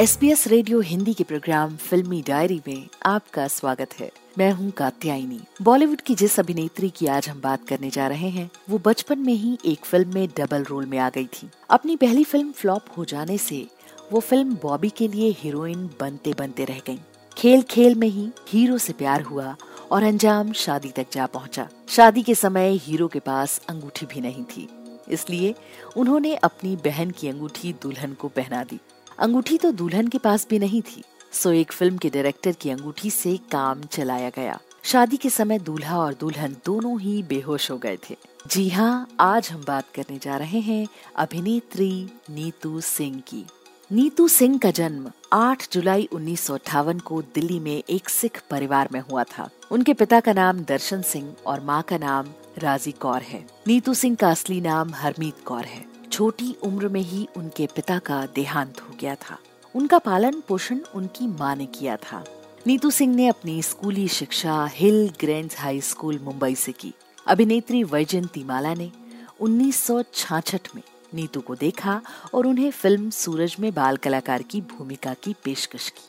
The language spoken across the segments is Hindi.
S radio Hindi के प्रोग्राम फिल्मी डायरी में आपका स्वागत है। मैं हूँ कात्यायनी। बॉलीवुड की जिस अभिनेत्री की आज हम बात करने जा रहे हैं, वो बचपन में ही एक फ़िल्म में डबल रोल में आ गई थी। अपनी पहली फ़िल्म फ्लॉप हो जाने से वो फ़िल्म बॉबी के लिए हीरोइन बनते बनते रह गई खेल खेल में ही हीरो से प्यार हुआ और अंजाम शादी तक जा पहुँचा। शादी के समय हीरो के पास अंगूठी भी नहीं थी। इसलिए उन्होंने अपनी बहन की अंगूठी दुल्हन को पहना दी। अंगूठी तो दुल्हन के पास भी नहीं थी। सो एक फ़िल्म के डायरेक्टर की अंगूठी से काम चलाया गया। शादी के समय दूल्हा और दुल्हन दोनों ही बेहोश हो गए थे। जी हाँ आज हम बात करने जा रहे हैं अभिनेत्री नीतू सिंह की। नीतू सिंह का जन्म 8 जुलाई उन्नीस सौ अठावन को दिल्ली में एक सिख परिवार में हुआ था। उनके पिता का नाम दर्शन सिंह और माँ का नाम राज़ी कौर है। नीतू सिंह का असली नाम हरमीत कौर है। छोटी उम्र में ही उनके पिता का देहांत हो गया था। उनका पालन पोषण उनकी माँ ने किया था। नीतू सिंह ने अपनी स्कूली शिक्षा Hill Grange high school Mumbai से की। अभिनेत्री वैजयंती माला ने उन्नीस में नीतू को देखा और उन्हें फ़िल्म सूरज में बाल कलाकार की भूमिका की पेशकश की।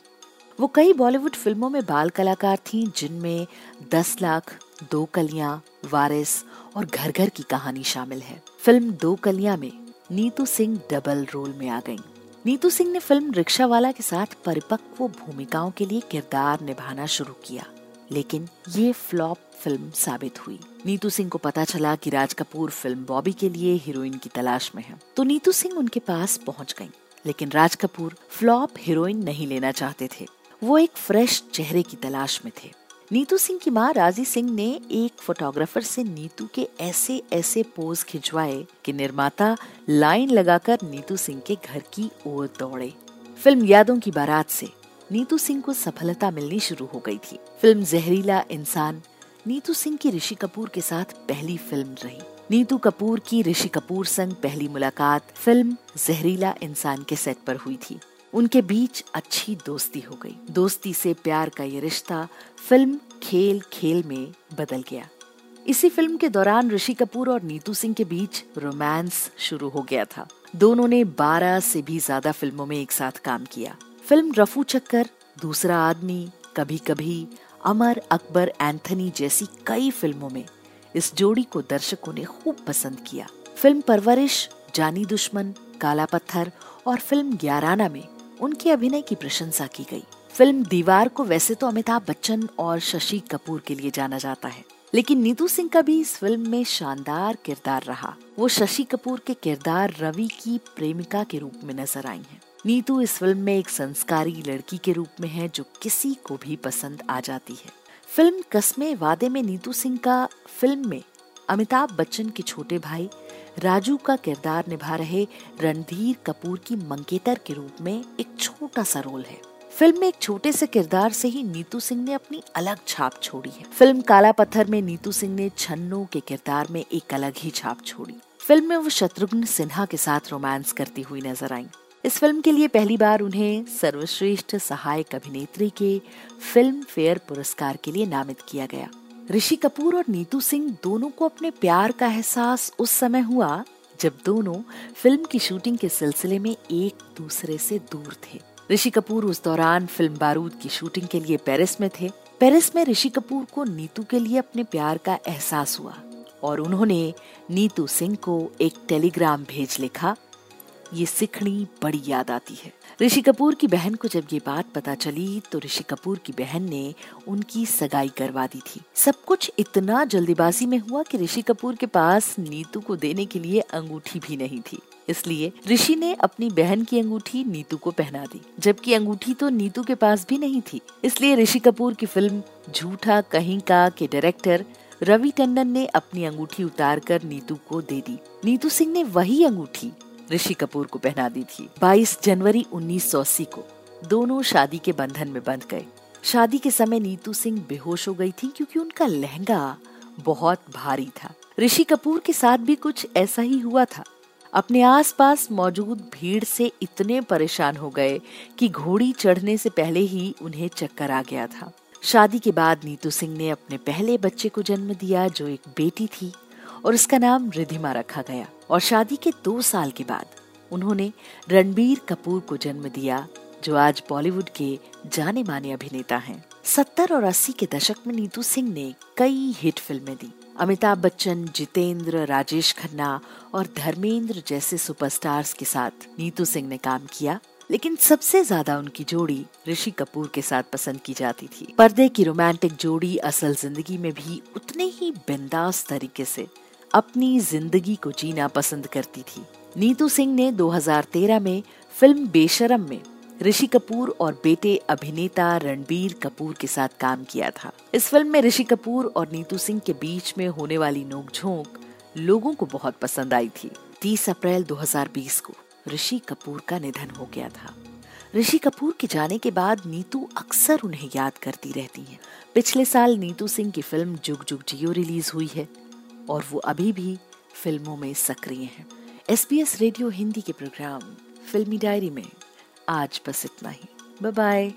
वो कई बॉलीवुड फ़िल्मों में बाल कलाकार थीं, जिनमें दस लाख, दो कलियाँ, वारिस और घर घर की कहानी शामिल है। फ़िल्म दो कलियाँ में नीतू सिंह डबल रोल में आ गईं। नीतू सिंह ने फ़िल्म रिक्शा वाला के साथ परिपक्व भूमिकाओं के लिए किरदार निभाना शुरू किया, लेकिन ये फ्लॉप फ़िल्म साबित हुई नीतू सिंह को पता चला कि राज कपूर फ़िल्म बॉबी के लिए हीरोइन की तलाश में है तो नीतू सिंह उनके पास पहुँच गईं। लेकिन राज कपूर फ्लॉप हीरोइन नहीं लेना चाहते थे वो एक फ्रेश चेहरे की तलाश में थे नीतू सिंह की माँ राज़ी सिंह ने एक फोटोग्राफर से नीतू के ऐसे ऐसे पोज खिंचवाए कि निर्माता लाइन लगाकर नीतू सिंह के घर की ओर दौड़े। फ़िल्म यादों की बारात से नीतू सिंह को सफलता मिलनी शुरू हो गई थी। फ़िल्म जहरीला इंसान नीतू सिंह की ऋषि कपूर के साथ पहली फ़िल्म रही। नीतू कपूर की ऋषि कपूर संग पहली मुलाकात फ़िल्म जहरीला इंसान के सेट पर हुई थी। उनके बीच अच्छी दोस्ती हो गई। दोस्ती से प्यार का ये रिश्ता फ़िल्म खेल खेल में बदल गया। इसी फ़िल्म के दौरान ऋषि कपूर और नीतू सिंह के बीच रोमांस शुरू हो गया था। दोनों ने 12 से भी ज़्यादा फ़िल्मों में एक साथ काम किया। फ़िल्म रफू चक्कर, दूसरा आदमी कभी कभी अमर अकबर एंथनी जैसी कई फ़िल्मों में इस जोड़ी को दर्शकों ने खूब पसंद किया। फ़िल्म परवरिश, जानी दुश्मन, काला पत्थर और फ़िल्म ग्याराना में उनके अभिनय की प्रशंसा की गई। फ़िल्म दीवार को वैसे तो अमिताभ बच्चन और शशि कपूर के लिए जाना जाता है, लेकिन नीतू सिंह का भी इस फ़िल्म में शानदार किरदार रहा। वो शशि कपूर के किरदार रवि की प्रेमिका के रूप में नज़र आई हैं। नीतू इस फ़िल्म में एक संस्कारी लड़की के रूप में है जो किसी को भी पसंद आ जाती है। फ़िल्म कस्मे वादे में नीतू सिंह का, फ़िल्म में अमिताभ बच्चन के छोटे भाई राजू का किरदार निभा रहे रणधीर कपूर की मंगेतर के रूप में एक छोटा सा रोल है। फ़िल्म में एक छोटे से किरदार से ही नीतू सिंह ने अपनी अलग छाप छोड़ी है। फ़िल्म काला पत्थर में नीतू सिंह ने छन्नू के किरदार में एक अलग ही छाप छोड़ी। फ़िल्म में वो शत्रुघ्न सिन्हा के साथ रोमांस करती हुई नज़र आई। इस फ़िल्म के लिए पहली बार उन्हें सर्वश्रेष्ठ सहायक अभिनेत्री के फ़िल्म फेयर पुरस्कार के लिए नामित किया गया। ऋषि कपूर और नीतू सिंह दोनों को अपने प्यार का एहसास उस समय हुआ जब दोनों फ़िल्म की शूटिंग के सिलसिले में एक दूसरे से दूर थे। ऋषि कपूर उस दौरान फ़िल्म बारूद की शूटिंग के लिए पेरिस में थे। पेरिस में ऋषि कपूर को नीतू के लिए अपने प्यार का एहसास हुआ और उन्होंने नीतू सिंह को एक टेलीग्राम भेज लिखा। ये सिखणी बड़ी याद आती है। ऋषि कपूर की बहन को जब ये बात पता चली तो ऋषि कपूर की बहन ने उनकी सगाई करवा दी थी। सब कुछ इतना जल्दीबाजी में हुआ कि ऋषि कपूर के पास नीतू को देने के लिए अंगूठी भी नहीं थी। इसलिए ऋषि ने अपनी बहन की अंगूठी नीतू को पहना दी, जबकि अंगूठी तो नीतू के पास भी नहीं थी। इसलिए ऋषि कपूर की फ़िल्म झूठा कहीं का के डायरेक्टर रवि टंडन ने अपनी अंगूठी उतार कर नीतू को दे दी। नीतू सिंह ने वही अंगूठी ऋषि कपूर को पहना दी थी। 22 जनवरी 1980 को दोनों शादी के बंधन में बंध गए। शादी के समय नीतू सिंह बेहोश हो गई थी क्योंकि उनका लहंगा बहुत भारी था। ऋषि कपूर के साथ भी कुछ ऐसा ही हुआ था। अपने आसपास मौजूद भीड़ से इतने परेशान हो गए कि घोड़ी चढ़ने से पहले ही उन्हें चक्कर आ गया था। शादी के बाद नीतू सिंह ने अपने पहले बच्चे को जन्म दिया, जो एक बेटी थी, और उसका नाम रिधिमा रखा गया। और शादी के दो साल के बाद उन्होंने रणबीर कपूर को जन्म दिया, जो आज बॉलीवुड के जाने माने अभिनेता हैं। सत्तर और अस्सी के दशक में नीतू सिंह ने कई हिट फ़िल्में दी। अमिताभ बच्चन, जितेंद्र, राजेश खन्ना और धर्मेंद्र जैसे सुपरस्टार्स के साथ नीतू सिंह ने काम किया, लेकिन सबसे ज़्यादा उनकी जोड़ी ऋषि कपूर के साथ पसंद की जाती थी। पर्दे की रोमांटिक जोड़ी असल ज़िंदगी में भी उतने ही बिंदास तरीके से अपनी ज़िंदगी को जीना पसंद करती थी। नीतू सिंह ने 2013 में फ़िल्म बेशरम में ऋषि कपूर और बेटे अभिनेता रणबीर कपूर के साथ काम किया था। इस फ़िल्म में ऋषि कपूर और नीतू सिंह के बीच में होने वाली नोकझोंक लोगों को बहुत पसंद आई थी। 30 अप्रैल 2020 को ऋषि कपूर का निधन हो गया था। ऋषि कपूर के जाने के बाद नीतू अक्सर उन्हें याद करती रहती हैं। पिछले साल नीतू सिंह की फ़िल्म जुग जुग जियो रिलीज़ हुई है। और वो अभी भी फ़िल्मों में सक्रिय हैं। एसपीएस रेडियो हिंदी के प्रोग्राम, फिल्मी डायरी में, आज बस इतना ही बाय बाय